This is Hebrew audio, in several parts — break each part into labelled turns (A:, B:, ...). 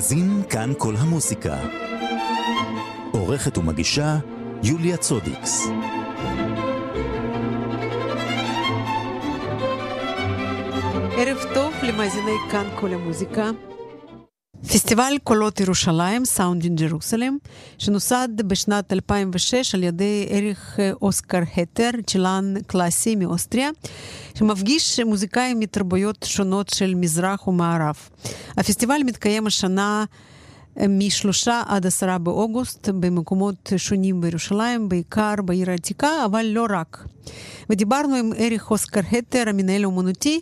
A: מגזין כאן כל המוסיקה. עורכת ומגישה יוליה צודיקס.
B: ערב טוב למאזיני כאן כל המוזיקה. פסטיבל קולות ירושלים, Sounding Jerusalem, שנוסד בשנת 2006 על ידי אריך אוסקר הוטר, צ'לן קלאסי מאוסטריה, שמפגיש מוזיקאים מתרבויות שונות של מזרח ומערב. הפסטיבל מתקיים השנה משלושה עד עשרה באוגוסט במקומות שונים בירושלים, בעיקר בעיר העתיקה, אבל לא רק. ודיברנו עם אריך אוסקר הטר, המנהל האומנותי,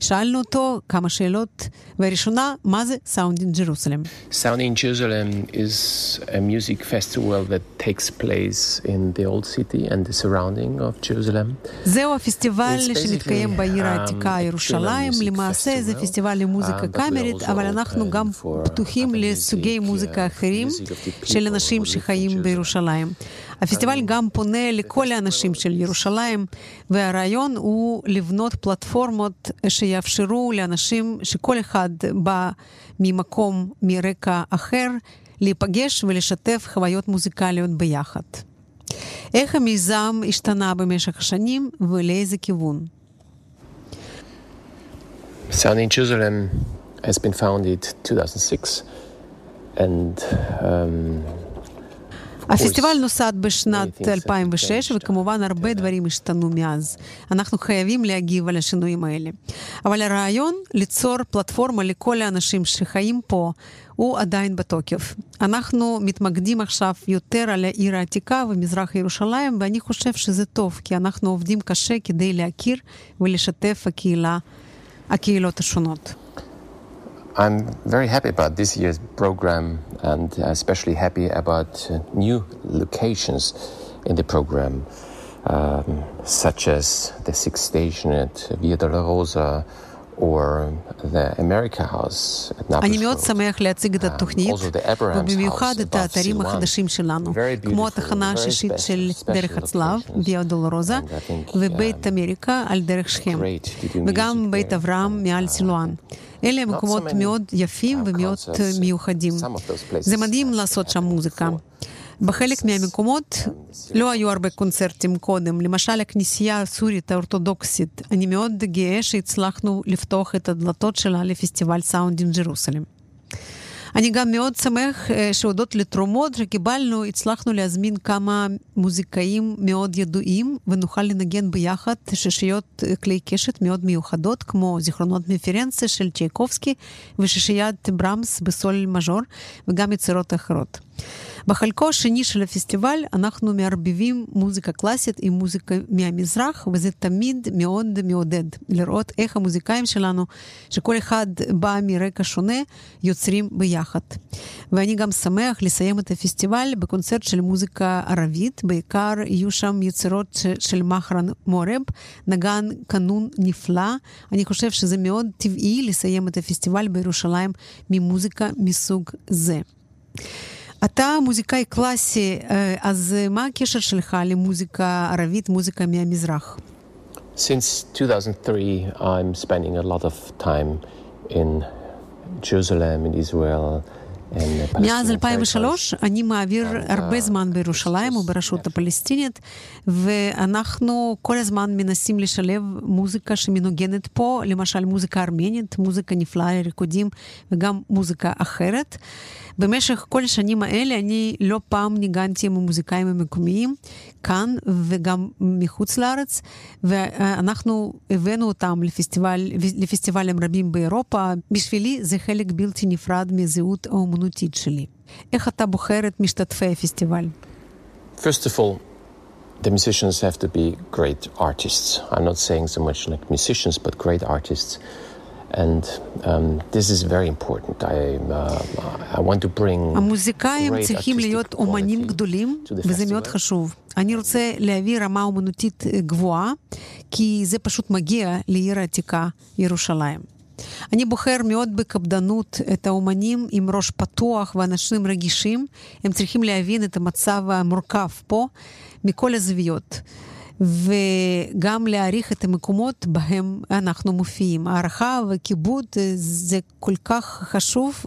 B: שאלנו אותו כמה שאלות, והראשונה, מה זה Sound in Jerusalem?
C: Sound in Jerusalem is a music festival that takes place in the old city and the surrounding of Jerusalem.
B: זהו הפסטיבל שמתקיים בעיר העתיקה ירושלים. למעשה זה פסטיבל למוזיקה קאמרית, אבל אנחנו גם פתוחים לסוגי מוזיקה אחרים של אנשים שחיים בירושלים. הפסטיבל גם פונה לכל האנשים של ירושלים, והרעיון הוא לבנות פלטפורמות שיאפשרו לאנשים שכל אחד בא ממקום, מרקע אחר, להיפגש ולשתף חוויות מוזיקליות ביחד. איך המיזם השתנה במשך השנים ולאיזה כיוון?
C: Sound in Jerusalem has been founded 2006 and um,
B: הפסטיבל נוסד בשנת 2006, וכמובן הרבה דברים השתנו מאז. אנחנו חייבים להגיב על השינויים האלה. אבל הרעיון ליצור פלטפורמה לכל האנשים שחיים פה הוא עדיין בתוקף. אנחנו מתמקדים עכשיו יותר על העיר העתיקה ומזרח ירושלים, ואני חושב שזה טוב, כי אנחנו עובדים קשה כדי להכיר ולשתף הקהילה, הקהילות השונות.
C: I'm very happy about this year's program and especially happy about uh, new locations in the program, um, such as the sixth Station at Via Dolorosa
B: אני מאוד שמח להציג את התוכנית, ובמיוחד את האתרים החדשים שלנו, כמו התחנה השישית של דרך הצלב, ויה דולרוזה, ובית אמריקה על דרך שכם, וגם בית אברהם מעל סילואן. אלה מקומות מאוד יפים ומאוד מיוחדים. זה מדהים לעשות שם מוזיקה. בחלק מהמקומות לא היו הרבה קונצרטים קודם, למשל הכנסייה הסורית האורתודוקסית. אני מאוד גאה שהצלחנו לפתוח את הדלתות שלה לפסטיבל Sounding Jerusalem. אני גם מאוד שמח שהודות לתרומות שקיבלנו, הצלחנו להזמין כמה מוזיקאים מאוד ידועים, ונוכל לנגן ביחד שישיות כלי קשת מאוד מיוחדות, כמו זיכרונות מפירנצה של צ'ייקובסקי ושישיית ברמס בסול מז'ור, וגם יצירות אחרות. בחלקו השני של הפסטיבל אנחנו מערבבים מוזיקה קלאסית עם מוזיקה מהמזרח, וזה תמיד מאוד מעודד לראות איך המוזיקאים שלנו, שכל אחד בא מרקע שונה, יוצרים ביחד. ואני גם שמח לסיים את הפסטיבל בקונצרט של מוזיקה ערבית, בעיקר יהיו שם יצירות של מחרן מורב, נגן קנון נפלא. אני חושב שזה מאוד טבעי לסיים את הפסטיבל בירושלים ממוזיקה מסוג זה. אתה מוזיקאי קלאסי, אז מה הקשר שלך למוזיקה ערבית, מוזיקה מהמזרח?
C: Since 2003 I'm spending a lot of time in Jerusalem, in Israel.
B: מאז 2003 אני מעביר הרבה זמן בירושלים וברשות הפלסטינית, ואנחנו כל הזמן מנסים לשלב מוזיקה שמנוגנת פה, למשל מוזיקה ארמנית, מוזיקה נפלאה לריקודים וגם מוזיקה אחרת. במשך כל השנים האלה אני לא פעם ניגנתי עם המוזיקאים המקומיים, כאן וגם מחוץ לארץ, ואנחנו הבאנו אותם לפסטיבל, לפסטיבלים רבים באירופה. בשבילי זה חלק בלתי נפרד מהזהות האומנותית שלי. איך אתה בוחר את משתתפי הפסטיבל?
C: First of all, the musicians have to be great artists. I'm not saying so much like musicians, but great artists. And this is very important. I, I want to bring
B: המוזיקאים צריכים להיות אומנים גדולים, וזה מאוד חשוב. אני רוצה להביא רמה אומנותית גבוהה, כי זה פשוט מגיע לעיר העתיקה ירושלים. אני בוחר מאוד בקפדנות את האומנים עם ראש פתוח ואנשים רגישים. הם צריכים להבין את המצב המורכב פה מכל הזוויות. וגם להעריך את המקומות בהם אנחנו מופיעים. הערכה וכיבוד זה כל כך חשוב,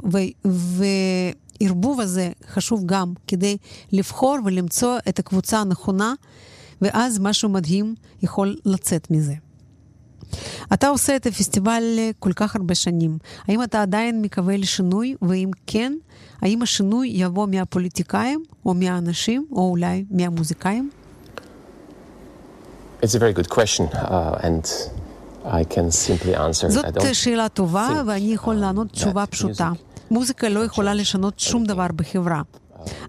B: והערבוב הזה חשוב גם כדי לבחור ולמצוא את הקבוצה הנכונה, ואז משהו מדהים יכול לצאת מזה. אתה עושה את הפסטיבל כל כך הרבה שנים. האם אתה עדיין מקווה לשינוי? ואם כן, האם השינוי יבוא מהפוליטיקאים, או מהאנשים, או אולי מהמוזיקאים?
C: It's a very good question, uh, and I can simply answer.
B: זאת שאלה טובה, ואני יכול לענות תשובה פשוטה. מוזיקה לא יכולה לשנות שום דבר בחברה.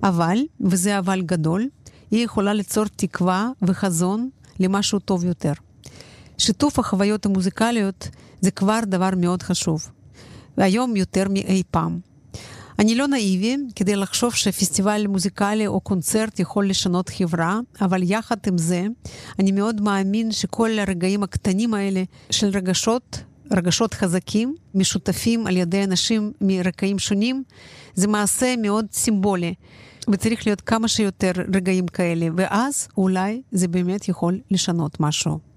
B: אבל, וזה אבל גדול, היא יכולה ליצור תקווה וחזון למשהו טוב יותר. שיתוף החוויות המוזיקליות זה כבר דבר מאוד חשוב, והיום יותר מאי פעם. אני לא נאיבי כדי לחשוב שפסטיבל מוזיקלי או קונצרט יכול לשנות חברה, אבל יחד עם זה, אני מאוד מאמין שכל הרגעים הקטנים האלה של רגשות, רגשות חזקים, משותפים על ידי אנשים מרקעים שונים, זה מעשה מאוד סימבולי, וצריך להיות כמה שיותר רגעים כאלה, ואז אולי זה באמת יכול לשנות משהו.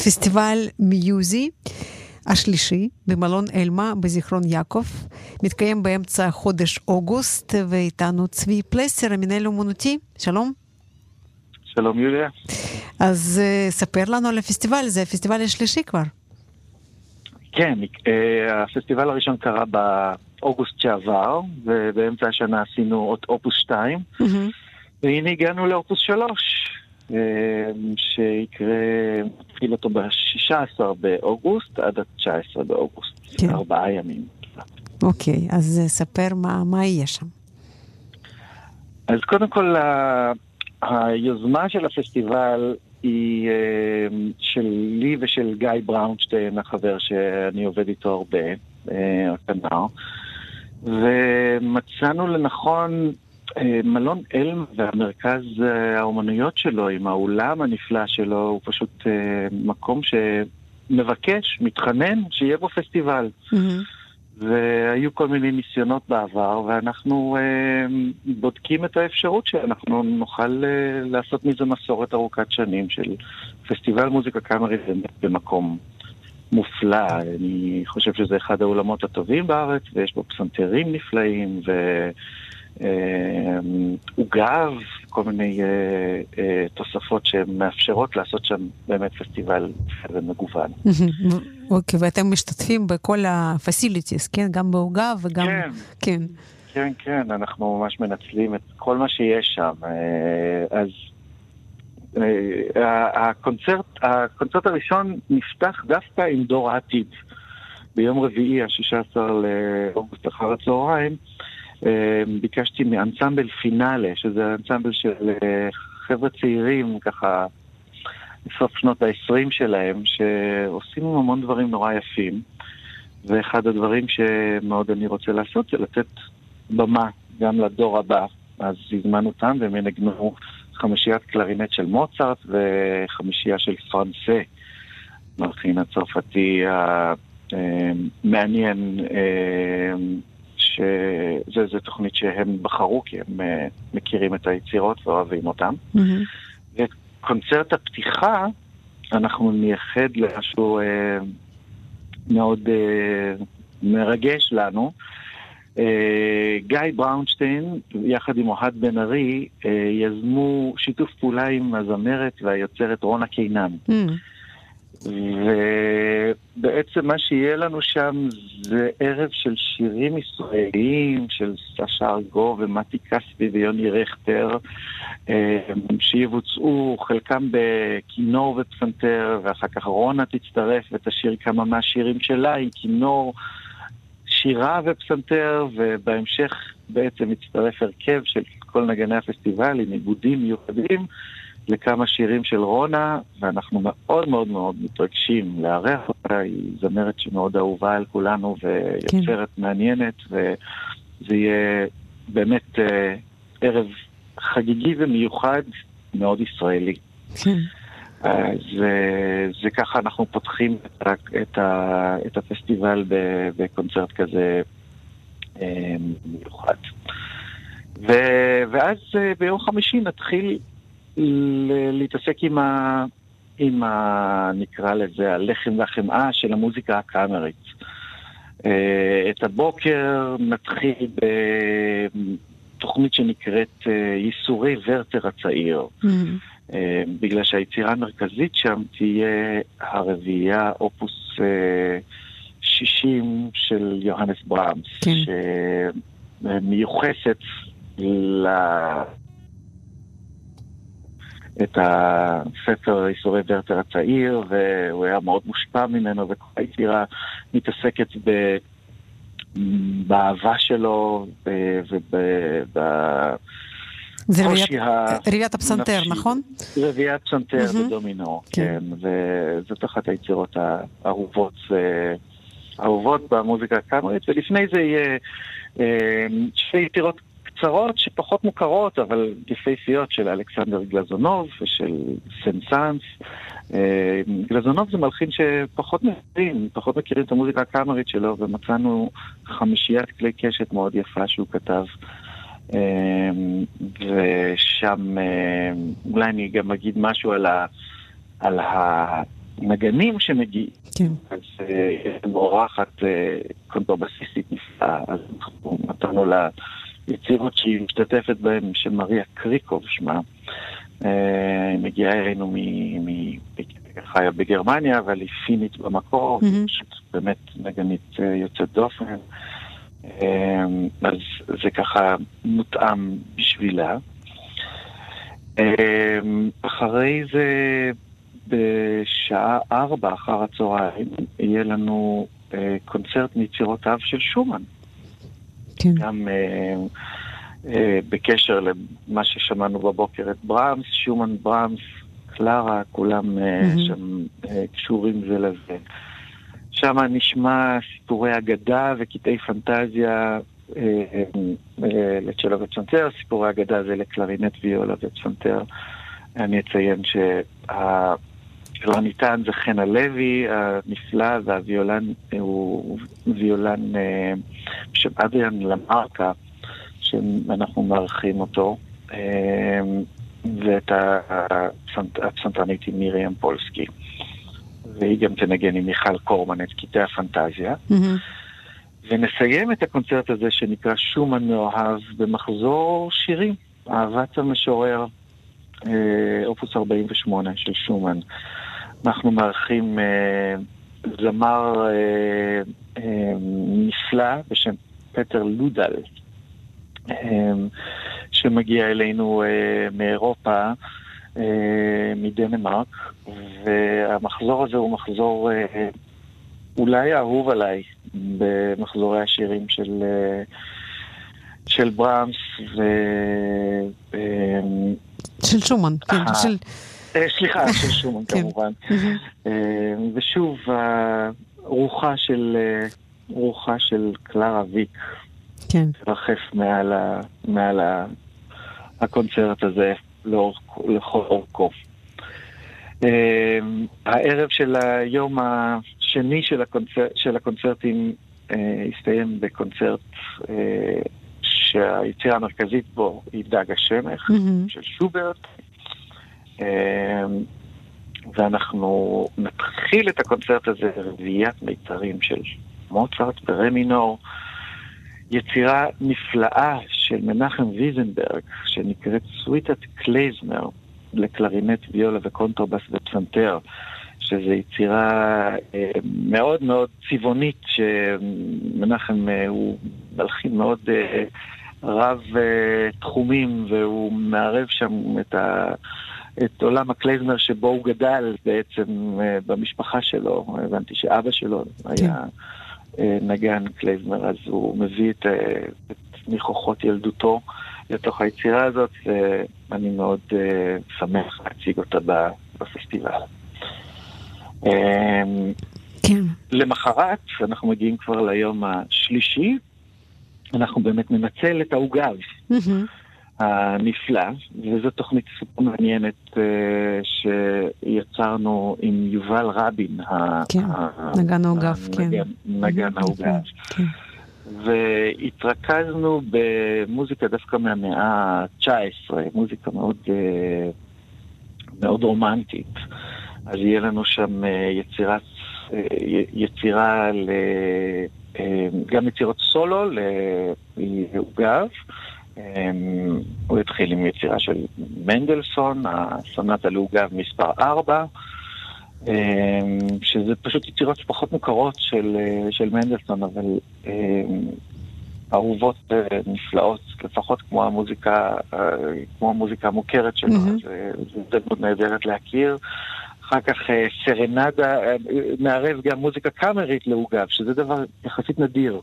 B: הפסטיבל מיוזי. השלישי במלון אלמה בזיכרון יעקב, מתקיים באמצע חודש אוגוסט, ואיתנו צבי פלסר, המנהל האומנותי. שלום.
D: שלום יוליה.
B: אז uh, ספר לנו על הפסטיבל, זה הפסטיבל השלישי כבר.
D: כן, uh, הפסטיבל הראשון קרה באוגוסט שעבר, ובאמצע השנה עשינו עוד אופוס 2, mm-hmm. והנה הגענו לאופוס 3, uh, שיקרה, נתחיל אותו ב-16 באוגוסט עד ה-19 באוגוסט, כן. ארבעה ימים.
B: אוקיי, אז ספר מה, מה יהיה שם.
D: אז קודם כל, היוזמה של הפסטיבל היא אה, שלי ושל גיא בראונשטיין, החבר שאני עובד איתו הרבה, אה, הכנר, ומצאנו לנכון אה, מלון אלם והמרכז האומנויות שלו, עם האולם הנפלא שלו, הוא פשוט מקום שמבקש, מתחנן, שיהיה בו פסטיבל. Mm-hmm. והיו כל מיני ניסיונות בעבר, ואנחנו אה, בודקים את האפשרות שאנחנו נוכל אה, לעשות מזה מסורת ארוכת שנים של פסטיבל מוזיקה קאמרית במקום מופלא. אני חושב שזה אחד האולמות הטובים בארץ, ויש בו פסנתרים נפלאים, ו... עוגב, כל מיני אה, אה, תוספות שמאפשרות לעשות שם באמת פסטיבל מגוון.
B: אוקיי, ואתם משתתפים בכל ה-facilities, כן? גם בעוגב וגם...
D: כן. כן. כן, כן, אנחנו ממש מנצלים את כל מה שיש שם. אה, אז הקונצרט, הקונצרט הראשון נפתח דווקא עם דור העתיד. ביום רביעי, ה-16 לאוגוסט אחר הצהריים, ביקשתי מאנסמבל פינאלה, שזה אנסמבל של אה, חבר'ה צעירים, ככה, בסוף שנות ה-20 שלהם, שעושים המון דברים נורא יפים. ואחד הדברים שמאוד אני רוצה לעשות זה לתת במה גם לדור הבא. אז הזמנו אותם והם ינגנו חמישיית קלרינט של מוצרט וחמישייה של פרנסה, מלחין הצרפתי המעניין אה, שזו תוכנית שהם בחרו, כי הם uh, מכירים את היצירות ואוהבים אותן. Mm-hmm. וקונצרט הפתיחה, אנחנו נייחד למשהו uh, מאוד uh, מרגש לנו. Uh, גיא בראונשטיין, יחד עם אוהד בן ארי, uh, יזמו שיתוף פעולה עם הזמרת והיוצרת רונה קינן. Mm-hmm. ובעצם מה שיהיה לנו שם זה ערב של שירים ישראליים של סשה ארגו ומתי כספי ויוני רכטר, אה, שיבוצעו חלקם בכינור ופסנתר, ואחר כך רונה תצטרף ותשאיר כמה מהשירים שלה עם כינור, שירה ופסנתר, ובהמשך בעצם יצטרף הרכב של כל נגני הפסטיבל עם עיבודים מיוחדים. לכמה שירים של רונה, ואנחנו מאוד מאוד מאוד מתרגשים לארח אותה, היא זמרת שמאוד אהובה על כולנו ויוצרת כן. מעניינת, וזה יהיה באמת אה, ערב חגיגי ומיוחד מאוד ישראלי. כן. אז זה, זה ככה אנחנו פותחים את, את, ה, את הפסטיבל בקונצרט כזה אה, מיוחד. ו, ואז אה, ביום חמישי נתחיל להתעסק עם ה... עם ה... נקרא לזה, הלחם והחמאה של המוזיקה הקאמרית. אה, את הבוקר נתחיל בתוכנית שנקראת אה, ייסורי ורטר הצעיר. Mm-hmm. אה, בגלל שהיצירה המרכזית שם תהיה הרביעייה אופוס 60 של יוהנס ברמס, כן. שמיוחסת ל... את הספר ייסורי ורטר הצעיר, והוא היה מאוד מושפע ממנו, וכל היצירה מתעסקת ב... באהבה שלו וב...
B: זה רביעיית הפסנתר, נכון?
D: רביעיית פסנתר בדומינו, כן, כן וזאת אחת היצירות האהובות, האהובות במוזיקה הקאמרית, ולפני זה יהיה אה, שתי יצירות קצרות שפחות מוכרות, אבל יפהפיות של אלכסנדר גלזונוב ושל סנסאנס. אה, גלזונוב זה מלחין שפחות מכירים, פחות מכירים את המוזיקה הקאמרית שלו, ומצאנו חמישיית כלי קשת מאוד יפה שהוא כתב. אה, ושם אה, אולי אני גם אגיד משהו על, ה, על הנגנים שמגיעים.
B: כן.
D: אז יש לנו אורחת קונטרבסיסטית נפלאה, אז אנחנו נתנו לה יצירות שהיא משתתפת בהן, שמריה קריקוב שמה. היא מגיעה אלינו. חיה בגרמניה, אבל היא פינית במקור, mm-hmm. באמת נגנית יוצאת דופן. אז זה ככה מותאם בשבילה. אחרי זה, בשעה ארבע אחר הצהריים, יהיה לנו קונצרט מיצירות אב של שומן.
B: כן.
D: גם בקשר למה ששמענו בבוקר את ברמס, שומן ברמס, קלרה, כולם mm-hmm. שם קשורים זה לזה. שם נשמע סיפורי אגדה וקטעי פנטזיה לצ'לו ופסנתר, סיפורי אגדה זה לקלרינט ויולה ופסנתר. אני אציין שהקלרניתן זה חן הלוי הנפלא, והוויולן הוא ויולן בשם אדריאן למרקה, שאנחנו מארחים אותו. ואת הפסנתרנית עם מרים פולסקי. והיא גם תנגן עם מיכל קורמן את קטעי הפנטזיה. ונסיים את הקונצרט הזה שנקרא שומן מאוהב במחזור שירים, אהבת המשורר, אופוס 48 של שומן. אנחנו מארחים זמר נפלא בשם פטר לודל. שמגיע אלינו uh, מאירופה, uh, מדנמרק, והמחזור הזה הוא מחזור uh, אולי האהוב עליי במחזורי השירים של, uh, של ברמס ו...
B: Uh, של שומן, כן, של...
D: סליחה, של שומן כמובן. ושוב, רוחה של, רוחה של קלרה ויק.
B: כן.
D: תרחף מעל, ה, מעל ה, הקונצרט הזה לכל אורכו. הערב של היום השני של, הקונצר, של הקונצרטים הסתיים בקונצרט שהיצירה המרכזית בו היא דג mm-hmm. של שוברט. Uh, ואנחנו נתחיל את הקונצרט הזה רביעיית מיתרים של מוצרט ברה מינור. יצירה נפלאה של מנחם ויזנברג, שנקראת סוויטת קלייזמר, לקלרינט, ויולה וקונטרבס ופסנתר, שזו יצירה אה, מאוד מאוד צבעונית, שמנחם אה, הוא מלחין מאוד אה, רב תחומים, והוא מערב שם את ה... את עולם הקלייזמר שבו הוא גדל בעצם אה, במשפחה שלו. הבנתי שאבא שלו היה כן. אה, נגן קלייזמר, אז הוא מביא את, אה, את ניחוחות ילדותו לתוך היצירה הזאת, ואני מאוד שמח להציג אותה בפסטיבל.
B: כן.
D: למחרת, אנחנו מגיעים כבר ליום השלישי, אנחנו באמת ננצל את. Mm-hmm. הנפלא, וזו תוכנית סופר מעניינת uh, שיצרנו עם יובל רבין.
B: כן, נגן העוגף, כן.
D: נגן. כן. והתרכזנו במוזיקה דווקא מהמאה ה-19, מוזיקה מאוד, uh, מאוד רומנטית. אז יהיה לנו שם uh, יצירה, יצירה ל... גם יצירות סולו לעוגב. אמ, הוא התחיל עם יצירה של מנדלסון, הסונטה לעוגב מספר 4, אמ, שזה פשוט יצירות פחות מוכרות של, של מנדלסון, אבל אמ, אהובות נפלאות, לפחות כמו המוזיקה, אה, כמו המוזיקה המוכרת שלו, mm-hmm. זו הזדמנות נהדרת להכיר. אחר כך אה, סרנדה, אה, מערב גם מוזיקה קאמרית לעוגב, שזה דבר יחסית נדיר.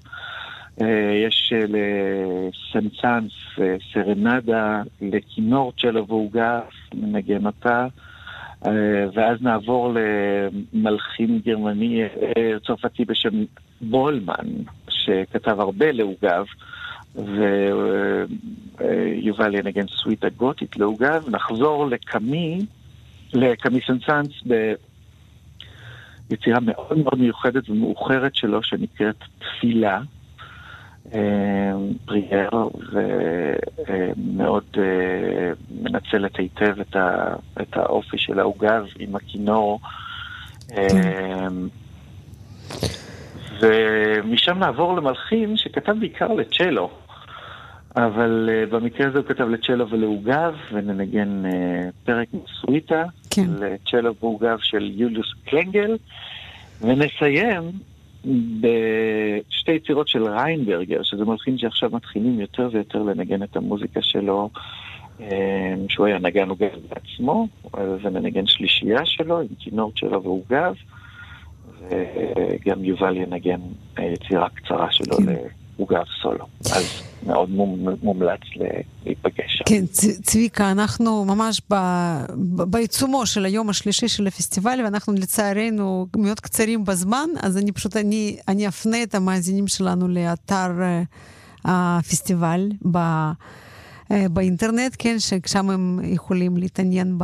D: אה, יש אה, לסנסנס אה, סרנדה, לכינור צ'לו ועוגה, מנגן אותה, ואז נעבור למלחין גרמני צרפתי בשם בולמן, שכתב הרבה לעוגב, ויובל ינגן סוויטה גותית לעוגב. נחזור לקמי, לקמי סנסנס ביצירה מאוד מאוד מיוחדת ומאוחרת שלו, שנקראת תפילה. בריאר ומאוד אה, מנצלת היטב את, ה, את האופי של העוגב עם הכינור ומשם נעבור למלחין שכתב בעיקר לצ'לו. אבל uh, במקרה הזה הוא כתב לצ'לו ולעוגב, וננגן uh, פרק מסוויטה, כן. לצ'לו ועוגב של יוליוס קלנגל, ונסיים בשתי יצירות של ריינברגר, שזה מלחין שעכשיו מתחילים יותר ויותר לנגן את המוזיקה שלו, uh, שהוא היה נגן עוגב בעצמו, וננגן שלישייה שלו עם כינור שלו ועוגב, וגם יובל ינגן יצירה קצרה שלו כן. לעוגב סולו. אז מאוד מומלץ להיפגש שם.
B: כן, צביקה, אנחנו ממש בעיצומו של היום השלישי של הפסטיבל, ואנחנו לצערנו מאוד קצרים בזמן, אז אני פשוט, אני, אני אפנה את המאזינים שלנו לאתר uh, הפסטיבל ב, uh, באינטרנט, כן, ששם הם יכולים להתעניין ב...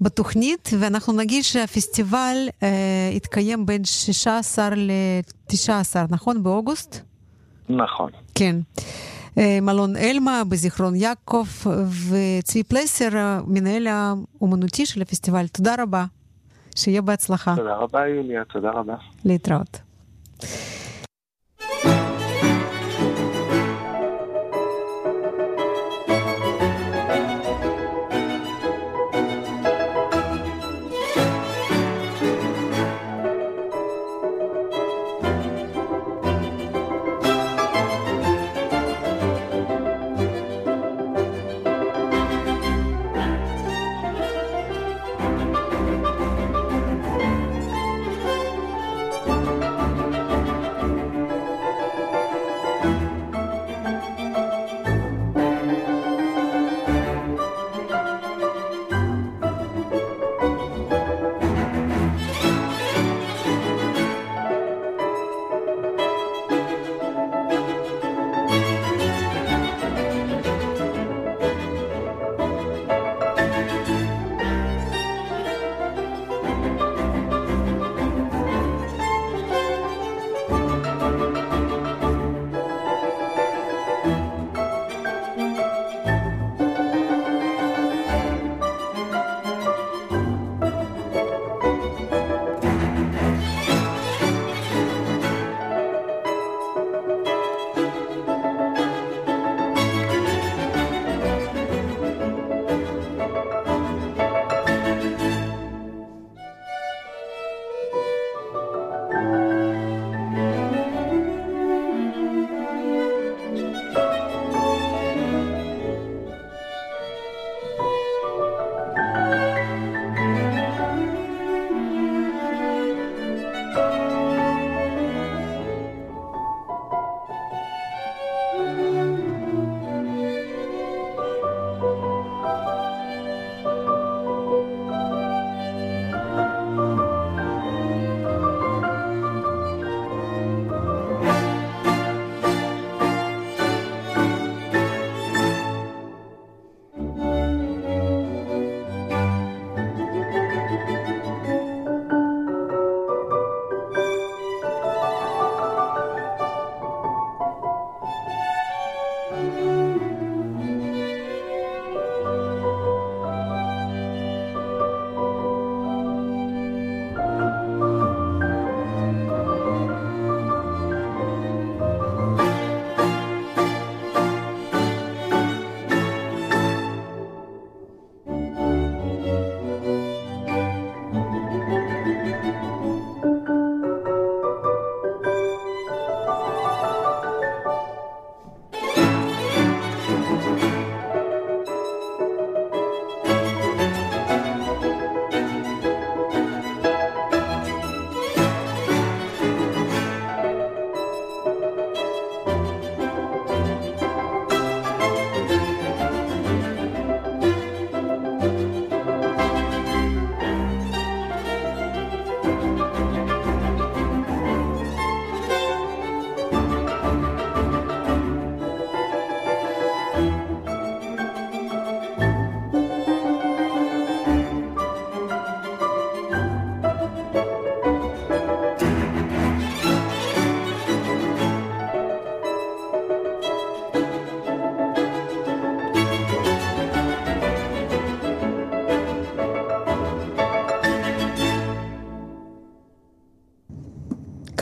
B: בתוכנית, ואנחנו נגיד שהפסטיבל אה, יתקיים בין 16 ל-19, נכון? באוגוסט?
D: נכון.
B: כן. אה, מלון אלמה בזיכרון יעקב, וצבי פלסר, מנהל האומנותי של הפסטיבל. תודה רבה. שיהיה בהצלחה.
D: תודה רבה, יוליה. תודה רבה.
B: להתראות.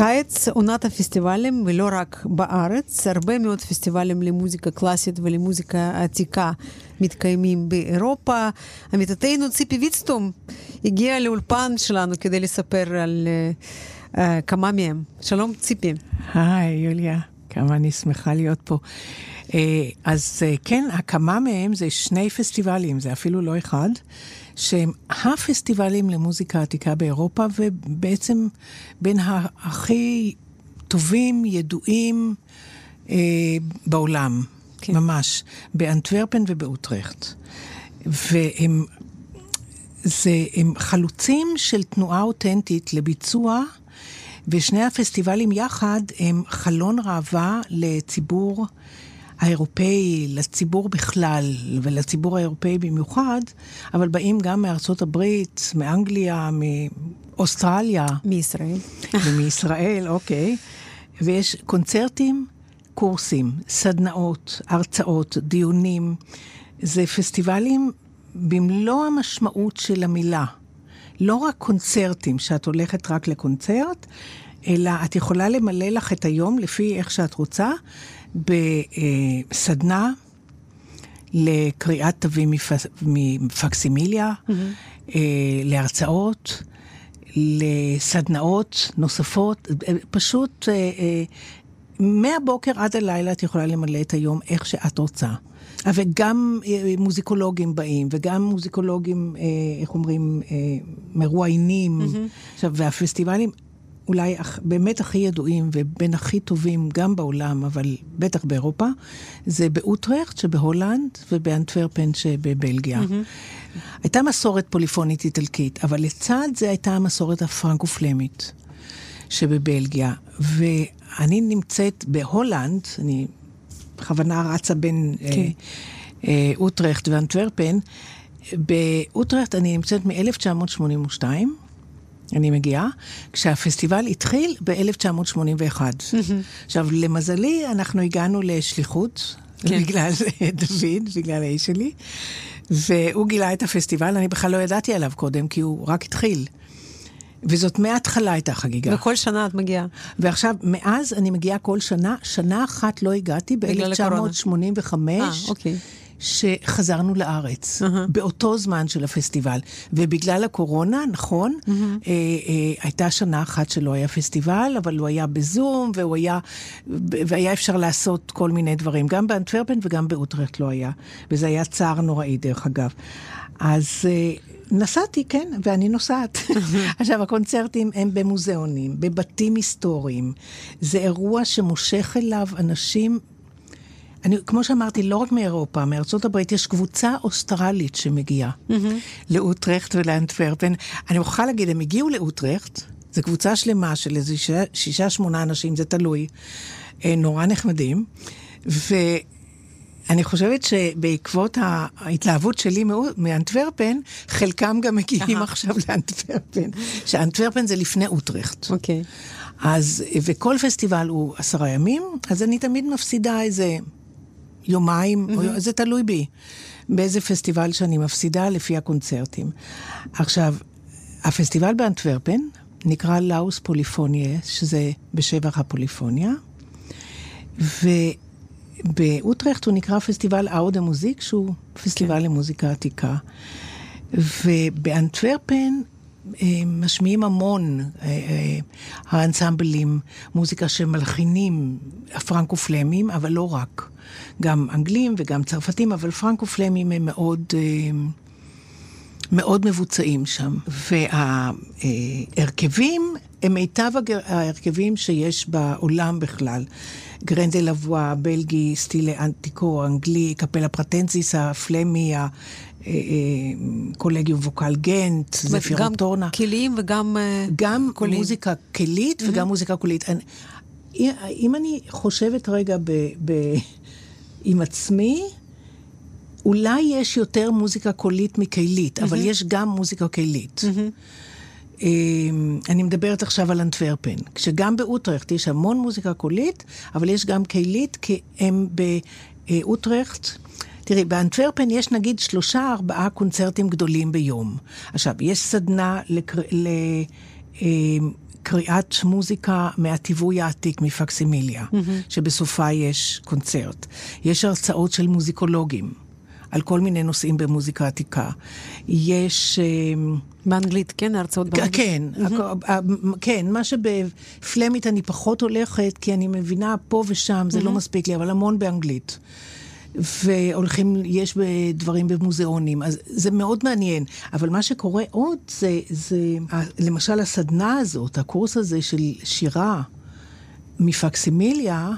B: קיץ, עונת הפסטיבלים, ולא רק בארץ, הרבה מאוד פסטיבלים למוזיקה קלאסית ולמוזיקה עתיקה מתקיימים באירופה. עמיתתנו ציפי ויצטום הגיעה לאולפן שלנו כדי לספר על uh, כמה מהם. שלום ציפי.
E: היי, יוליה, כמה אני שמחה להיות פה. Uh, אז uh, כן, הכמה מהם זה שני פסטיבלים, זה אפילו לא אחד. שהם הפסטיבלים למוזיקה עתיקה באירופה, ובעצם בין הכי טובים, ידועים אה, בעולם, כן. ממש, באנטוורפן ובאוטרכט. והם זה, הם חלוצים של תנועה אותנטית לביצוע, ושני הפסטיבלים יחד הם חלון ראווה לציבור האירופאי, לציבור בכלל ולציבור האירופאי במיוחד, אבל באים גם מארצות הברית, מאנגליה, מאוסטרליה.
B: מישראל.
E: ומישראל, אוקיי. ויש קונצרטים, קורסים, סדנאות, הרצאות, דיונים. זה פסטיבלים במלוא המשמעות של המילה. לא רק קונצרטים, שאת הולכת רק לקונצרט, אלא את יכולה למלא לך את היום לפי איך שאת רוצה, בסדנה לקריאת תווים מפקסימיליה, mm-hmm. אה, להרצאות, לסדנאות נוספות, פשוט אה, אה, מהבוקר עד הלילה את יכולה למלא את היום איך שאת רוצה. וגם מוזיקולוגים באים, וגם מוזיקולוגים, איך אומרים, מרואיינים. Mm-hmm. עכשיו, והפסטיבלים, אולי באמת הכי ידועים ובין הכי טובים גם בעולם, אבל בטח באירופה, זה באוטרכט שבהולנד ובאנטוורפן שבבלגיה. Mm-hmm. הייתה מסורת פוליפונית איטלקית, אבל לצד זה הייתה המסורת הפרנקו-פלמית שבבלגיה. ואני נמצאת בהולנד, אני בכוונה רצה בין כן. אה, אה, אוטרכט ואנטוורפן. באוטרכט אני נמצאת מ-1982. אני מגיעה, כשהפסטיבל התחיל ב-1981. עכשיו, למזלי, אנחנו הגענו לשליחות, כן. בגלל דוד, בגלל האיש שלי, והוא גילה את הפסטיבל, אני בכלל לא ידעתי עליו קודם, כי הוא רק התחיל. וזאת מההתחלה הייתה חגיגה.
B: וכל שנה את מגיעה.
E: ועכשיו, מאז אני מגיעה כל שנה, שנה אחת לא הגעתי, ב-1985. אה, אוקיי. שחזרנו לארץ, uh-huh. באותו זמן של הפסטיבל. ובגלל הקורונה, נכון, uh-huh. אה, אה, הייתה שנה אחת שלא היה פסטיבל, אבל הוא היה בזום, והוא היה, והיה אפשר לעשות כל מיני דברים. גם באנטוורפן וגם באוטרכט לא היה. וזה היה צער נוראי, דרך אגב. אז... אה, נסעתי, כן, ואני נוסעת. עכשיו, הקונצרטים הם במוזיאונים, בבתים היסטוריים. זה אירוע שמושך אליו אנשים אני, כמו שאמרתי, לא רק מאירופה, מארצות הברית, יש קבוצה אוסטרלית שמגיעה mm-hmm. לאוטרכט ולאנטוורפן. אני מוכרחה להגיד, הם הגיעו לאוטרכט, זו קבוצה שלמה של איזה שישה, שישה, שמונה אנשים, זה תלוי, אה, נורא נחמדים, ואני חושבת שבעקבות ההתלהבות שלי מאנטוורפן, חלקם גם מגיעים עכשיו לאנטוורפן, שאנטוורפן זה לפני אוטרכט.
B: אוקיי. Okay.
E: אז, וכל פסטיבל הוא עשרה ימים, אז אני תמיד מפסידה איזה יומיים, mm-hmm. זה תלוי בי, באיזה פסטיבל שאני מפסידה לפי הקונצרטים. עכשיו, הפסטיבל באנטוורפן נקרא לאוס פוליפוניה, שזה בשבח הפוליפוניה, ובאוטרכט הוא נקרא פסטיבל אאודה מוזיק, שהוא פסטיבל כן. למוזיקה עתיקה. ובאנטוורפן אה, משמיעים המון אה, אה, האנסמבלים, מוזיקה שמלחינים הפרנקו-פלמים, אבל לא רק. גם אנגלים וגם צרפתים, אבל פרנקו-פלמים הם מאוד... מאוד מבוצעים שם. וההרכבים הם מיטב ההרכבים שיש בעולם בכלל. גרנדלבואה, בלגי, סטילה אנטיקו, אנגלי, קפלה פרטנסיס, הפלמי, אה, אה, קולגיום ווקל גנט,
B: זפירו טורנה. גם כלים וגם
E: אה, גם קוליים. מוזיקה כלית mm-hmm. וגם מוזיקה קולית. אני, אם אני חושבת רגע ב, ב, עם עצמי, אולי יש יותר מוזיקה קולית mm-hmm. אבל יש גם מוזיקה כלית. Mm-hmm. אני מדברת עכשיו על אנטוורפן, כשגם באוטרכט יש המון מוזיקה קולית, אבל יש גם כלית, כי הם באוטרכט תראי, באנטוורפן יש נגיד שלושה, ארבעה קונצרטים גדולים ביום. עכשיו, יש סדנה לקר... קריאת מוזיקה מהטיווי העתיק, מפקסימיליה, mm-hmm. שבסופה יש קונצרט. יש הרצאות של מוזיקולוגים. על כל מיני נושאים במוזיקה עתיקה. יש...
B: אה, באנגלית, כן, הרצאות באנגלית?
E: כן, mm-hmm. כן, מה שבפלמית אני פחות הולכת, כי אני מבינה פה ושם, זה mm-hmm. לא מספיק לי, אבל המון באנגלית. והולכים, יש דברים במוזיאונים, אז זה מאוד מעניין. אבל מה שקורה עוד זה, זה למשל הסדנה הזאת, הקורס הזה של שירה מפקסימיליה,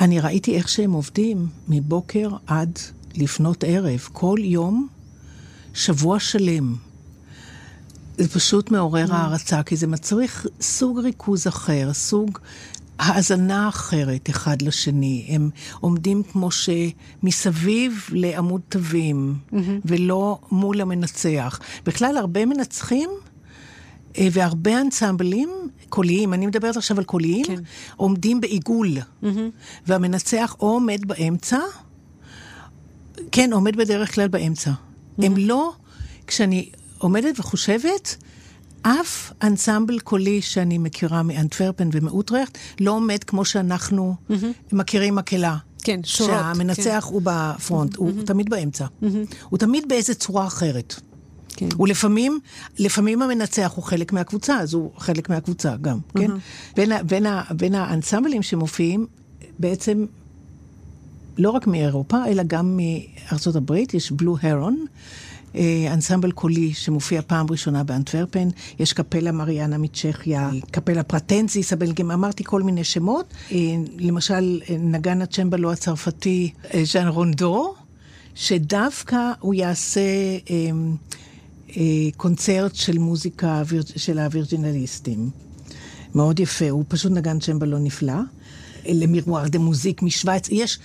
E: אני ראיתי איך שהם עובדים מבוקר עד לפנות ערב, כל יום, שבוע שלם. זה פשוט מעורר mm. הערצה, כי זה מצריך סוג ריכוז אחר, סוג האזנה אחרת אחד לשני. הם עומדים כמו שמסביב לעמוד תווים, mm-hmm. ולא מול המנצח. בכלל, הרבה מנצחים אה, והרבה אנסמבלים קוליים, אני מדברת עכשיו על קוליים, כן. עומדים בעיגול, mm-hmm. והמנצח או עומד באמצע, כן, עומד בדרך כלל באמצע. Mm-hmm. הם לא, כשאני עומדת וחושבת, אף אנסמבל קולי שאני מכירה מאנטוורפן ומאוטרכט לא עומד כמו שאנחנו mm-hmm. מכירים מקהלה.
B: כן, שורות.
E: שהמנצח כן. הוא בפרונט, mm-hmm. הוא תמיד באמצע. Mm-hmm. הוא תמיד באיזה צורה אחרת. כן. ולפעמים, לפעמים המנצח הוא חלק מהקבוצה, אז הוא חלק מהקבוצה גם, mm-hmm. כן? בין, בין, בין האנסמבלים שמופיעים, בעצם לא רק מאירופה, אלא גם מארצות הברית, יש בלו הרון. אה, אנסמבל קולי שמופיע פעם ראשונה באנטוורפן, יש קפלה מריאנה מצ'כיה, קפלה פרטנזיס, הבלגים, אמרתי כל מיני שמות. אה, למשל, נגן הצ'מבלו הצרפתי ז'אן רונדו, שדווקא הוא יעשה אה, קונצרט של מוזיקה של הווירג'ינליסטים. מאוד יפה, הוא פשוט נגן צ'מבלו נפלא. למירואר דה מוזיק משוויץ, יש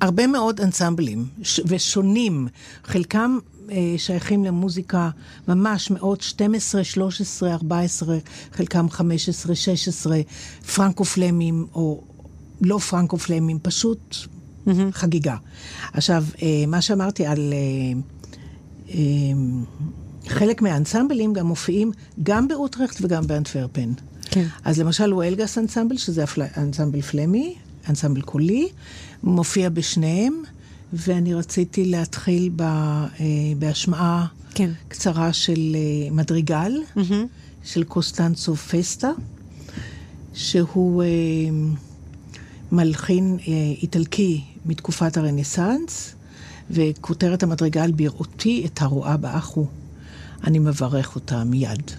E: הרבה מאוד אנסמבלים ושונים, חלקם אה, שייכים למוזיקה ממש מאות 12, 13, 14, חלקם 15, 16, פרנקו-פלמים או לא פרנקו-פלמים, פשוט mm-hmm. חגיגה. עכשיו, אה, מה שאמרתי על... אה, חלק מהאנסמבלים גם מופיעים גם באוטרכט וגם באנטוורפן. כן. אז למשל הוא אלגס אנסמבל, שזה אנסמבל פלמי, אנסמבל קולי, מופיע בשניהם. ואני רציתי להתחיל ב, אה, בהשמעה כן. קצרה של אה, מדריגל, mm-hmm. של קוסטנצו פסטה, שהוא אה, מלחין איטלקי מתקופת הרנסאנס, וכותרת המדריגל בראותי את הרואה באחו. אני מברך אותה מיד.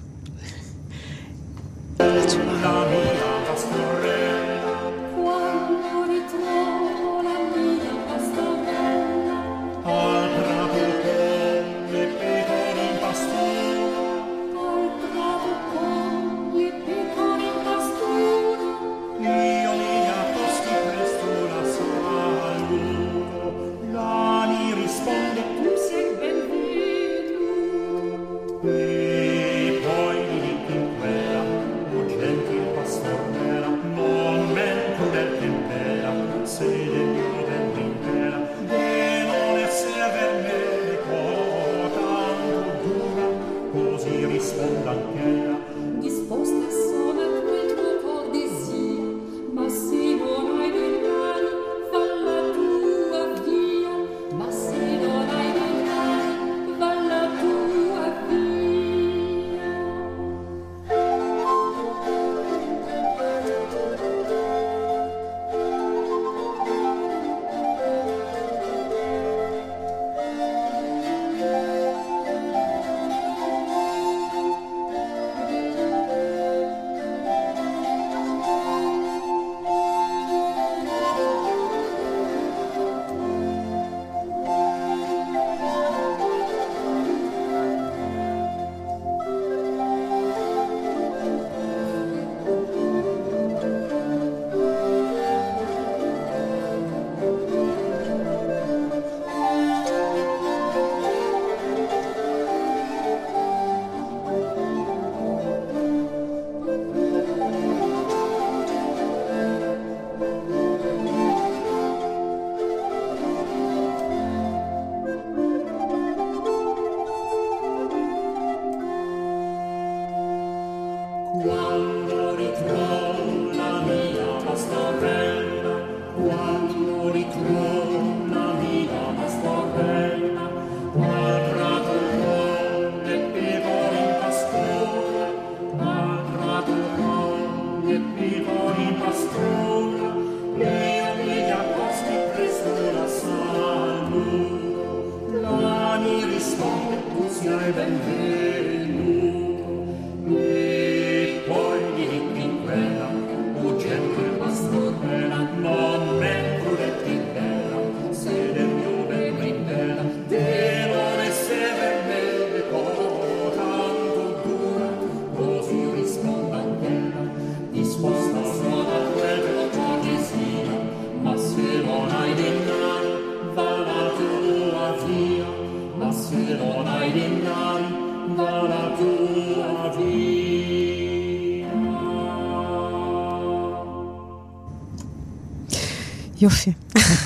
B: יופי.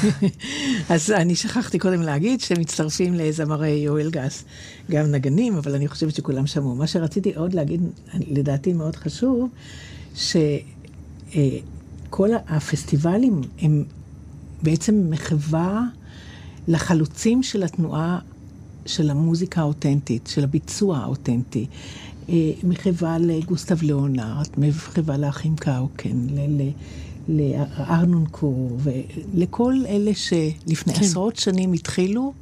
E: אז אני שכחתי קודם להגיד שמצטרפים לזמרי יואל גס, גם נגנים, אבל אני חושבת שכולם שמעו. מה שרציתי עוד להגיד, לדעתי מאוד חשוב, שכל הפסטיבלים הם בעצם מחווה לחלוצים של התנועה של המוזיקה האותנטית, של הביצוע האותנטי. אה, מחווה לגוסטב ליאונרד, מחווה לאחים קאוקן, לארנון קור, ולכל אלה שלפני כן. עשרות שנים התחילו,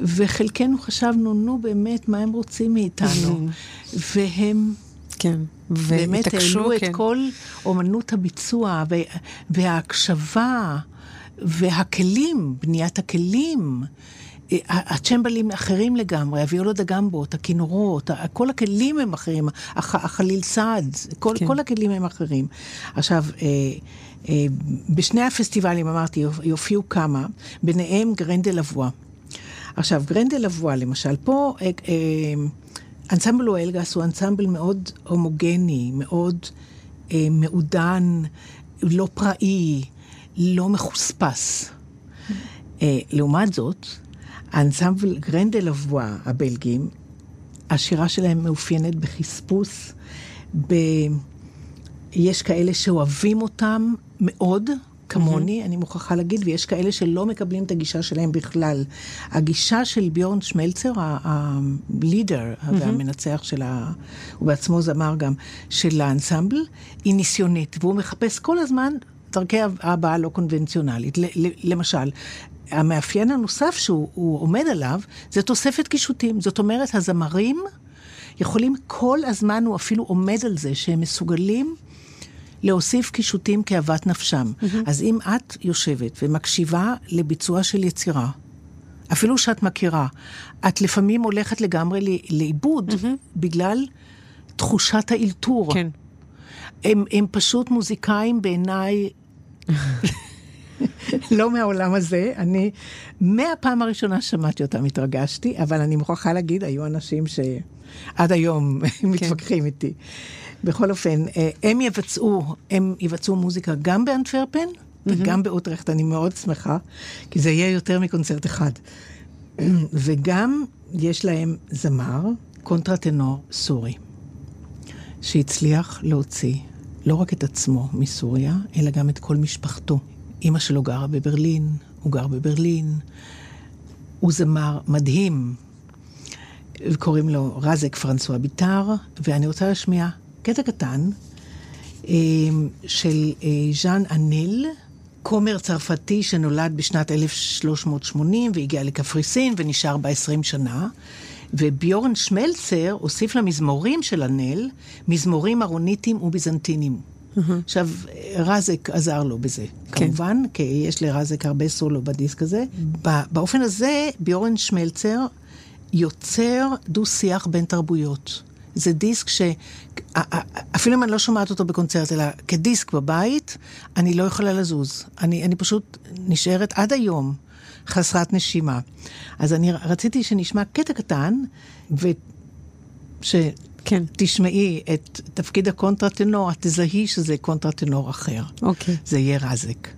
E: וחלקנו חשבנו, נו באמת, מה הם רוצים מאיתנו? והם...
B: כן,
E: באמת העלו כן. את כל אומנות הביצוע וההקשבה והכלים, בניית הכלים. הצ'מבלים אחרים לגמרי, הוויולות הגמבות, הכינורות, כל הכלים הם אחרים, הח, החליל צד, כל, כן. כל הכלים הם אחרים. עכשיו, אה, אה, בשני הפסטיבלים, אמרתי, יופיעו כמה, ביניהם גרנדלבואה. עכשיו, גרנדלבואה, למשל, פה אה, אנסמבל הואלגס הוא אנסמבל מאוד הומוגני, מאוד אה, מעודן, לא פראי, לא מחוספס. לעומת זאת, האנסמבל גרנדלבואה, הבלגים, השירה שלהם מאופיינת בחספוס, ב... יש כאלה שאוהבים אותם מאוד, כמוני, mm-hmm. אני מוכרחה להגיד, ויש כאלה שלא מקבלים את הגישה שלהם בכלל. הגישה של ביורן שמלצר, הלידר mm-hmm. והמנצח של ה... הוא בעצמו זמר גם, של האנסמבל, היא ניסיונית, והוא מחפש כל הזמן דרכי הבעה לא קונבנציונלית. למשל, המאפיין הנוסף שהוא עומד עליו, זה תוספת קישוטים. זאת אומרת, הזמרים יכולים כל הזמן, הוא אפילו עומד על זה, שהם מסוגלים להוסיף קישוטים כאוות נפשם. Mm-hmm. אז אם את יושבת ומקשיבה לביצוע של יצירה, אפילו שאת מכירה, את לפעמים הולכת לגמרי לאיבוד mm-hmm. בגלל תחושת האלתור.
B: כן.
E: הם, הם פשוט מוזיקאים בעיניי לא מהעולם הזה. אני, מהפעם הראשונה שמעתי אותם התרגשתי, אבל אני מוכרחה להגיד, היו אנשים שעד היום מתווכחים איתי. בכל אופן, אה, הם יבצעו, הם יבצעו מוזיקה גם באנטוורפן וגם באוטרכט, אני מאוד שמחה, כי זה יהיה יותר מקונצרט אחד. וגם יש להם זמר, קונטרטנור סורי, שהצליח להוציא לא רק את עצמו מסוריה, אלא גם את כל משפחתו. אימא שלו גרה בברלין, הוא גר בברלין. הוא זמר מדהים, וקוראים לו רזק פרנסואה ביטר, ואני רוצה להשמיע קטע קטן אה, של אה, ז'אן אנל, כומר צרפתי שנולד בשנת 1380 והגיע לקפריסין ונשאר בה 20 שנה. וביורן שמלצר הוסיף למזמורים של אנל מזמורים ארוניטיים וביזנטינים. Mm-hmm. עכשיו, רזק עזר לו בזה, כן. כמובן, כי יש לרזק הרבה סולו בדיסק הזה. באופן הזה, ביורן שמלצר יוצר דו-שיח בין תרבויות. זה דיסק ש... אפילו אם אני לא שומעת אותו בקונצרט, אלא כדיסק בבית, אני לא יכולה לזוז. אני, אני פשוט נשארת עד היום חסרת נשימה. אז אני רציתי שנשמע קטע קטן, וש... כן. תשמעי את תפקיד הקונטרטנור, את תזהי שזה קונטרטנור אחר.
B: אוקיי.
E: זה יהיה רזק.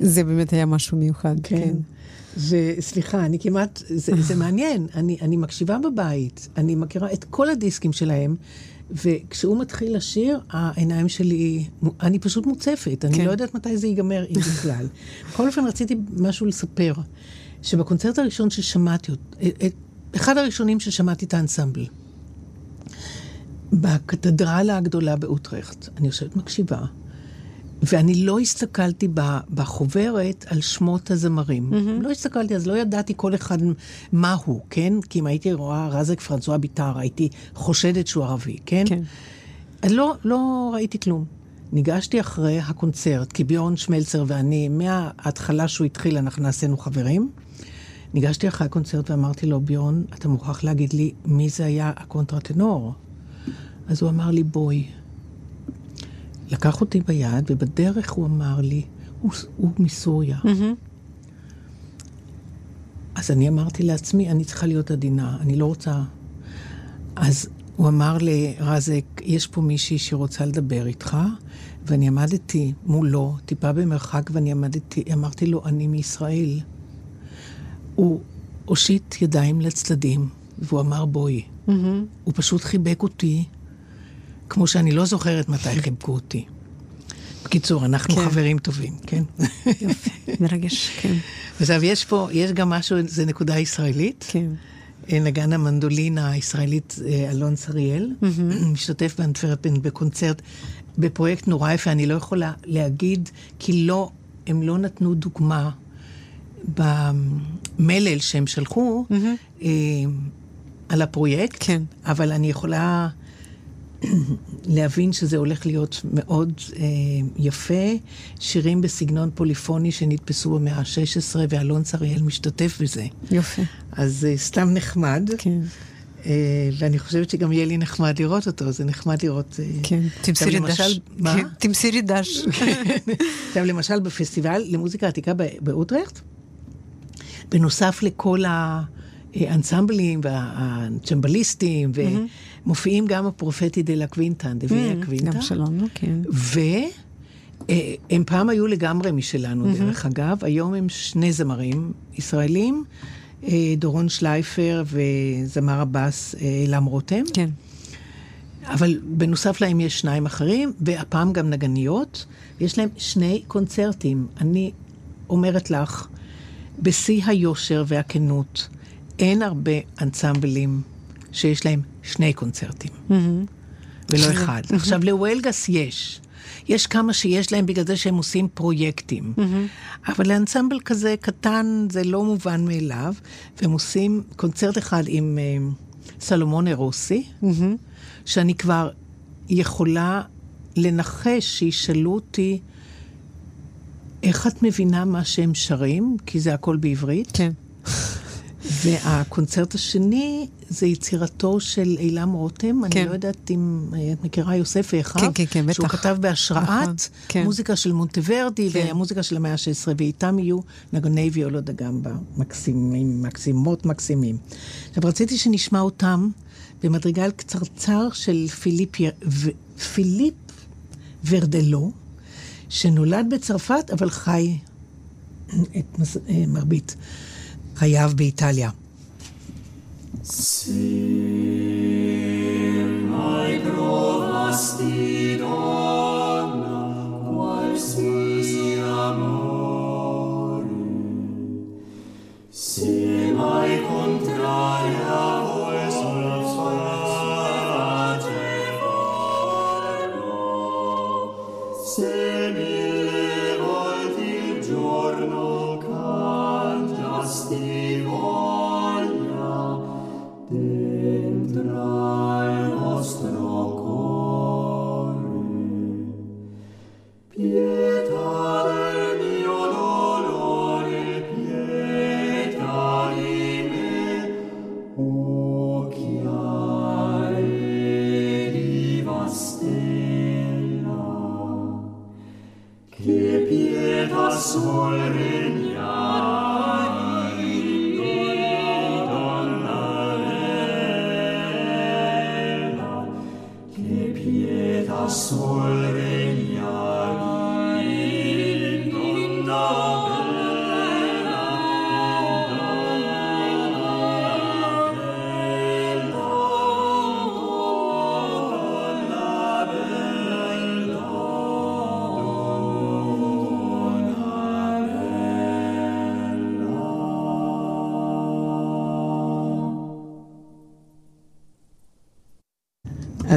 B: זה באמת היה משהו מיוחד, כן. כן.
E: וסליחה, אני כמעט, זה, זה מעניין, אני, אני מקשיבה בבית, אני מכירה את כל הדיסקים שלהם, וכשהוא מתחיל לשיר, העיניים שלי, אני פשוט מוצפת, אני כן. לא יודעת מתי זה ייגמר, אם בכלל. בכל אופן, רציתי משהו לספר, שבקונצרט הראשון ששמעתי, אחד הראשונים ששמעתי את האנסמבל, בקתדרלה הגדולה באוטרכט, אני יושבת מקשיבה, ואני לא הסתכלתי בחוברת על שמות הזמרים. Mm-hmm. לא הסתכלתי, אז לא ידעתי כל אחד מה הוא, כן? כי אם הייתי רואה רזק פרנסואה ביטר, הייתי חושדת שהוא ערבי, כן? כן. אז לא, לא ראיתי כלום. ניגשתי אחרי הקונצרט, כי ביורן שמלצר ואני, מההתחלה שהוא התחיל, אנחנו נעשינו חברים. ניגשתי אחרי הקונצרט ואמרתי לו, ביורן, אתה מוכרח להגיד לי מי זה היה הקונטרטנור. אז הוא אמר לי, בואי. לקח אותי ביד, ובדרך הוא אמר לי, הוא, הוא מסוריה. Mm-hmm. אז אני אמרתי לעצמי, אני צריכה להיות עדינה, אני לא רוצה... אז הוא אמר לרזק, יש פה מישהי שרוצה לדבר איתך, ואני עמדתי מולו, טיפה במרחק, ואני עמדתי, אמרתי לו, אני מישראל. הוא הושיט ידיים לצדדים, והוא אמר, בואי. Mm-hmm. הוא פשוט חיבק אותי, כמו שאני לא זוכרת מתי חיבקו אותי. בקיצור, אנחנו כן. חברים טובים, כן?
B: יופי, מרגש, כן.
E: עכשיו, יש פה, יש גם משהו, זה נקודה ישראלית.
B: כן.
E: נגן המנדולינה הישראלית אה, אלון שריאל. משתתף באנטוורפן בקונצרט, בפרויקט נורא יפה, אני לא יכולה להגיד, כי לא, הם לא נתנו דוגמה במלל שהם שלחו. אה, על הפרויקט,
B: כן.
E: אבל אני יכולה להבין שזה הולך להיות מאוד אה, יפה. שירים בסגנון פוליפוני שנתפסו במאה ה-16, ואלון צריאל משתתף בזה.
B: יופי.
E: אז אה, סתם נחמד.
B: כן.
E: אה, ואני חושבת שגם יהיה לי נחמד לראות אותו, זה נחמד לראות...
B: אה, כן, תמסרי דש.
E: מה? כן,
B: תמסרי דש.
E: עכשיו, למשל, בפסטיבל למוזיקה עתיקה באוטרכט, בנוסף לכל ה... האנסמבלים והצ'מבליסטים, ומופיעים גם הפרופטי דה לה קווינטה, דבי הקווינטה.
B: גם שלנו, כן.
E: והם פעם היו לגמרי משלנו, דרך אגב, היום הם שני זמרים ישראלים, אה, דורון שלייפר וזמר הבאס אילם אה, רותם.
B: כן.
E: אבל בנוסף להם יש שניים אחרים, והפעם גם נגניות. יש להם שני קונצרטים. אני אומרת לך, בשיא היושר והכנות, אין הרבה אנסמבלים שיש להם שני קונצרטים, mm-hmm. ולא אחד. Mm-hmm. עכשיו, לוולגס יש. יש כמה שיש להם בגלל זה שהם עושים פרויקטים. Mm-hmm. אבל לאנסמבל כזה קטן זה לא מובן מאליו, והם עושים קונצרט אחד עם uh, סלומון אירוסי, mm-hmm. שאני כבר יכולה לנחש שישאלו אותי, איך את מבינה מה שהם שרים? כי זה הכל בעברית.
B: כן.
E: והקונצרט השני זה יצירתו של אילם רותם, כן. אני לא יודעת אם את מכירה יוסף ואחיו,
B: כן, כן, כן, בטח.
E: שהוא כתב בהשראת נכון, כן. מוזיקה של מונטוורדי כן. והמוזיקה של המאה ה-16, ואיתם יהיו נגני ויולות אגמבה, מקסימים, מקסימות מקסימים. עכשיו רציתי שנשמע אותם במדרגל קצרצר של פיליפ, ו... פיליפ ורדלו, שנולד בצרפת אבל חי את מרבית. חייו באיטליה. Se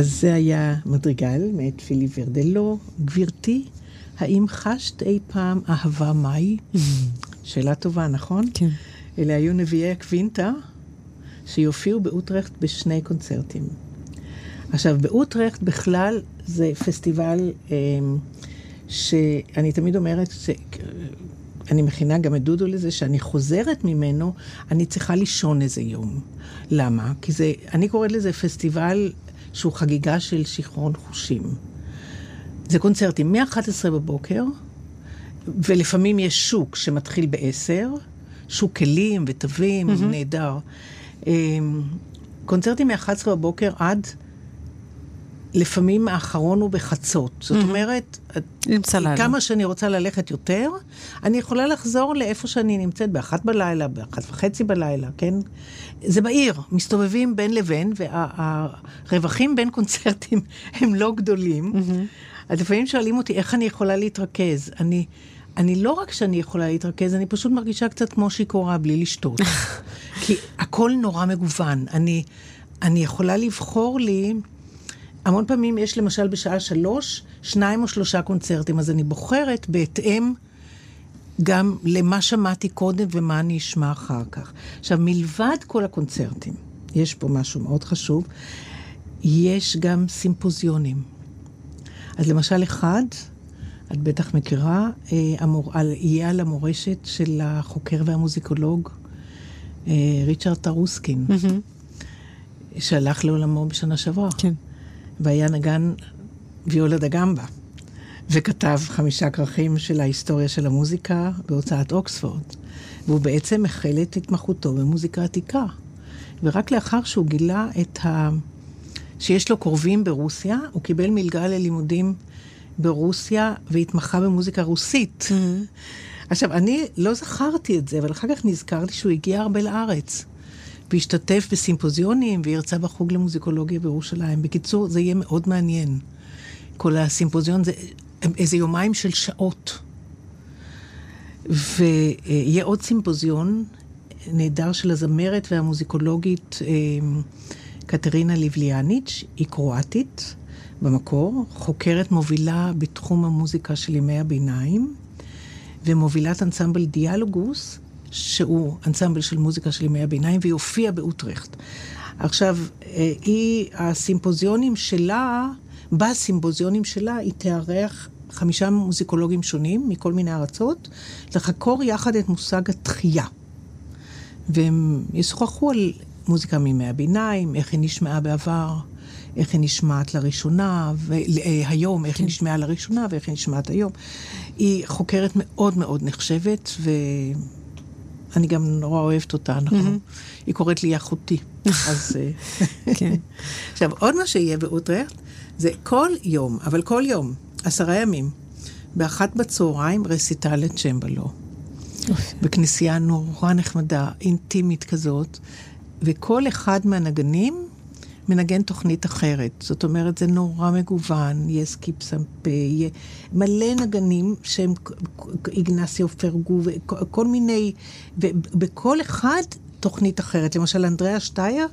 E: אז זה היה מדריגל מאת פילי ורדלו. גברתי, האם חשת אי פעם אהבה מהי? שאלה טובה, נכון?
B: כן.
E: אלה היו נביאי הקווינטה, שיופיעו באוטרכט בשני קונצרטים. עכשיו, באוטרכט בכלל זה פסטיבל אה, שאני תמיד אומרת, ש... אני מכינה גם את דודו לזה, שאני חוזרת ממנו, אני צריכה לישון איזה יום. למה? כי זה, אני קוראת לזה פסטיבל שהוא חגיגה של שיכרון חושים. זה קונצרטים מ-11 בבוקר, ולפעמים יש שוק שמתחיל ב-10, שוק כלים ותווים, mm-hmm. נהדר. אמ, קונצרטים מ-11 בבוקר עד לפעמים האחרון הוא בחצות. זאת mm-hmm. אומרת, כמה שאני רוצה ללכת יותר, אני יכולה לחזור לאיפה שאני נמצאת, באחת בלילה, באחת וחצי בלילה, כן? זה בעיר, מסתובבים בין לבין, והרווחים בין קונצרטים הם לא גדולים. Mm-hmm. אז לפעמים שואלים אותי איך אני יכולה להתרכז. אני, אני לא רק שאני יכולה להתרכז, אני פשוט מרגישה קצת כמו שיכורה בלי לשתות. כי הכל נורא מגוון. אני, אני יכולה לבחור לי... המון פעמים יש למשל בשעה שלוש, שניים או שלושה קונצרטים, אז אני בוחרת בהתאם גם למה שמעתי קודם ומה אני אשמע אחר כך. עכשיו, מלבד כל הקונצרטים, יש פה משהו מאוד חשוב, יש גם סימפוזיונים. אז למשל אחד, את בטח מכירה, אה, המור, על, יהיה על המורשת של החוקר והמוזיקולוג אה, ריצ'רד טרוסקין, mm-hmm. שהלך לעולמו בשנה שעברה.
B: כן.
E: והיה נגן ויולה דה גמבה, וכתב חמישה כרכים של ההיסטוריה של המוזיקה בהוצאת אוקספורד. והוא בעצם החל את התמחותו במוזיקה עתיקה. ורק לאחר שהוא גילה את ה... שיש לו קרובים ברוסיה, הוא קיבל מלגה ללימודים ברוסיה והתמחה במוזיקה רוסית. Mm-hmm. עכשיו, אני לא זכרתי את זה, אבל אחר כך נזכרתי שהוא הגיע הרבה לארץ. והשתתף בסימפוזיונים והרצה בחוג למוזיקולוגיה בירושלים. בקיצור, זה יהיה מאוד מעניין. כל הסימפוזיון זה איזה יומיים של שעות. ויהיה עוד סימפוזיון נהדר של הזמרת והמוזיקולוגית אה, קטרינה ליבליאניץ', היא קרואטית במקור, חוקרת מובילה בתחום המוזיקה של ימי הביניים, ומובילת אנסמבל דיאלוגוס, שהוא אנסמבל של מוזיקה של ימי הביניים, והיא הופיעה באוטרכט. עכשיו, אה, היא, הסימפוזיונים שלה, בסימפוזיונים שלה היא תארח חמישה מוזיקולוגים שונים מכל מיני ארצות, לחקור יחד את מושג התחייה. והם ישוחחו על מוזיקה מימי הביניים, איך היא נשמעה בעבר, איך היא נשמעת לראשונה, והיום, איך היא כן. נשמעה לראשונה ואיך היא נשמעת היום. היא חוקרת מאוד מאוד נחשבת, ו... אני גם נורא אוהבת אותה, אנחנו, mm-hmm. היא קוראת לי אחותי. אז... אה, כן. עכשיו, עוד מה שיהיה באוטרכט, זה כל יום, אבל כל יום, עשרה ימים, באחת בצהריים רסיטל לצ'מבלו. בכנסייה נורא נחמדה, אינטימית כזאת, וכל אחד מהנגנים מנגן תוכנית אחרת. זאת אומרת, זה נורא מגוון, יהיה סקיפ סמפה, יהיה מלא נגנים שהם איגנסיו פרגו, וכל מיני, ובכל אחד תוכנית אחרת. למשל, אנדריאס שטייר,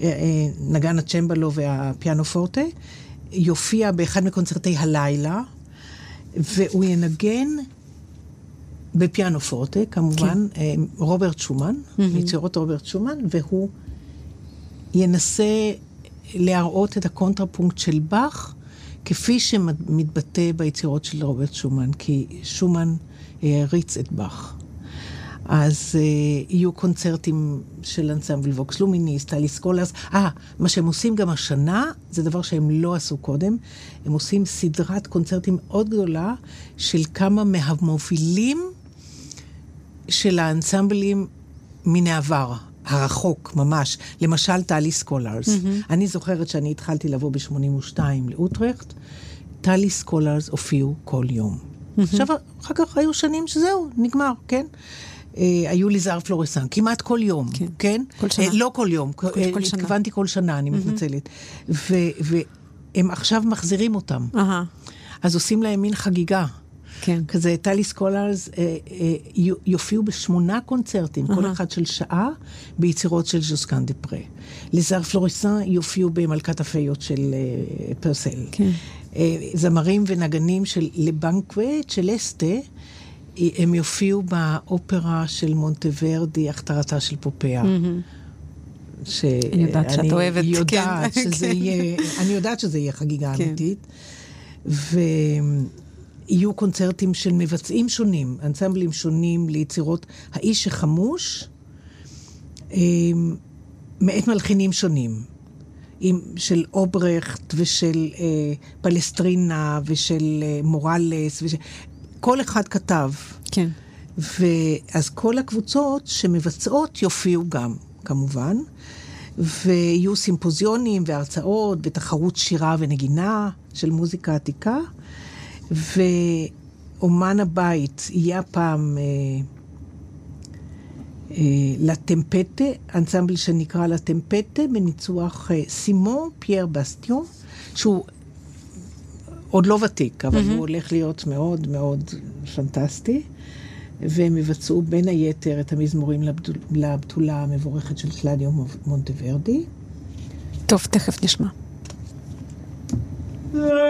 E: אה, אה, נגן הצ'מבלו והפיאנו פורטה, יופיע באחד מקונצרטי הלילה, והוא ינגן בפיאנו פורטה, כמובן, כן. אה, רוברט שומן, mm-hmm. מיצירות רוברט שומן, והוא ינסה להראות את הקונטרפונקט של באך, כפי שמתבטא ביצירות של רוברט שומן, כי שומן העריץ את באך. אז אה, יהיו קונצרטים של אנסמבל ווקס לומיניס, טליס סקולרס. אה, מה שהם עושים גם השנה, זה דבר שהם לא עשו קודם. הם עושים סדרת קונצרטים מאוד גדולה של כמה מהמובילים של האנסמבלים מן העבר. הרחוק ממש, למשל טליס סקולרס. Mm-hmm. אני זוכרת שאני התחלתי לבוא ב-82 לאוטרכט, טליס סקולרס הופיעו כל יום. Mm-hmm. עכשיו, אחר כך היו שנים שזהו, נגמר, כן? אה, היו לז ארט פלוריסאן, כמעט כל יום, כן? כן?
B: כל שנה.
E: אה, לא כל יום, כל, אה, כל שנה. התכוונתי כל שנה, אני mm-hmm. מתנצלת. והם עכשיו מחזירים אותם. Uh-huh. אז עושים להם מין חגיגה. כן. כזה טליס סקולרס אה, אה, יופיעו בשמונה קונצרטים, uh-huh. כל אחד של שעה, ביצירות של ז'וסקן דה פרה. לזר פלוריסן יופיעו במלכת הפיות של אה, פרסל. כן. אה, זמרים ונגנים של לבנקווה, של אסטה, הם יופיעו באופרה של מונטוורדי, הכתרתה של פופיה.
B: שאני יודעת שאת אוהבת,
E: יודעת כן. שזה יהיה, אני יודעת שזה יהיה חגיגה כן. אמיתית. ויהיו קונצרטים של מבצעים שונים, אנסמבלים שונים ליצירות האיש החמוש, אמ, מאת מלחינים שונים. עם, של אוברכט ושל אה, פלסטרינה ושל אה, מורלס, וש... כל אחד כתב.
B: כן.
E: ואז כל הקבוצות שמבצעות יופיעו גם, כמובן, ויהיו סימפוזיונים והרצאות ותחרות שירה ונגינה של מוזיקה עתיקה, ואומן הבית יהיה הפעם אה, אה, לטמפטה, אנסמבל שנקרא לטמפטה, בניצוח אה, סימון פייר בסטיון, שהוא עוד לא ותיק, אבל mm-hmm. הוא הולך להיות מאוד מאוד פנטסטי. והם יבצעו בין היתר את המזמורים לבתולה המבורכת של קלדיו מונטוורדי.
B: טוב, תכף נשמע. Deus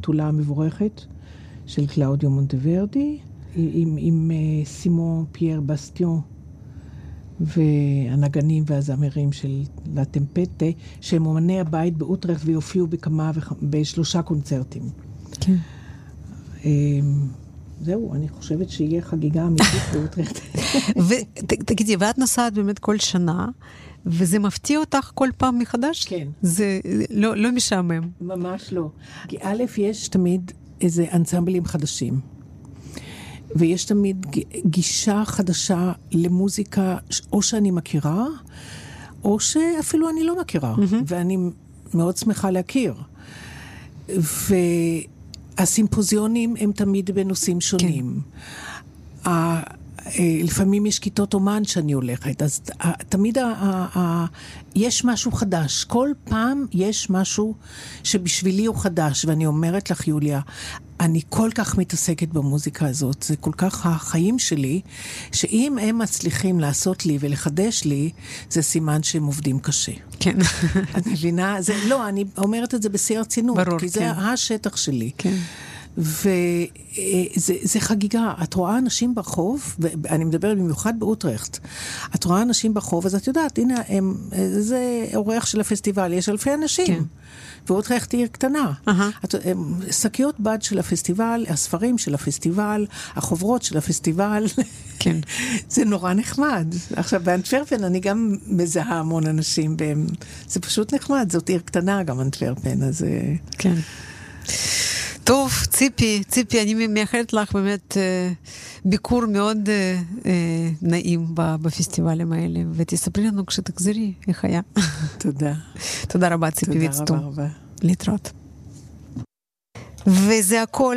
E: לבתולה המבורכת של קלאודיו מונטוורדי, עם, עם uh, סימון פייר בסטיון והנגנים והזמרים של לה טמפט, שהם אומני הבית באוטרכט ויופיעו בכמה, בשלושה קונצרטים. כן. Um, זהו, אני חושבת שיהיה חגיגה אמיתית באוטרכט.
B: ותגידי, ואת נוסעת באמת כל שנה, וזה מפתיע אותך כל פעם מחדש?
E: כן.
B: זה לא, לא משעמם.
E: ממש לא. כי א', יש תמיד איזה אנסמבלים חדשים. ויש תמיד גישה חדשה למוזיקה, או שאני מכירה, או שאפילו אני לא מכירה, mm-hmm. ואני מאוד שמחה להכיר. והסימפוזיונים הם תמיד בנושאים שונים. כן. אה, לפעמים יש כיתות אומן שאני הולכת, אז אה, תמיד ה, ה, ה, יש משהו חדש. כל פעם יש משהו שבשבילי הוא חדש, ואני אומרת לך, יוליה, אני כל כך מתעסקת במוזיקה הזאת, זה כל כך החיים שלי, שאם הם מצליחים לעשות לי ולחדש לי, זה סימן שהם עובדים קשה.
B: כן.
E: את מבינה? זה, לא, אני אומרת את זה בשיא הרצינות,
B: ברור,
E: כי
B: כן.
E: זה השטח שלי.
B: כן.
E: וזה חגיגה. את רואה אנשים ברחוב, ואני מדברת במיוחד באוטרכט, את רואה אנשים ברחוב, אז את יודעת, הנה, הם, זה אורח של הפסטיבל, יש אלפי אנשים. כן. ואוטרכט היא עיר קטנה. שקיות uh-huh. בד של הפסטיבל, הספרים של הפסטיבל, החוברות של הפסטיבל.
B: כן.
E: זה נורא נחמד. עכשיו, באנטוורפן אני גם מזהה המון אנשים, והם, זה פשוט נחמד, זאת עיר קטנה גם אנטוורפן, אז...
B: כן. טוב, ציפי, ציפי, אני מאחלת לך באמת אה, ביקור מאוד אה, אה, נעים בפסטיבלים האלה, ותספרי לנו כשתחזרי איך היה.
E: תודה.
B: תודה רבה, ציפי ויצטום.
E: תודה רבה רבה.
B: להתראות. וזה הכל.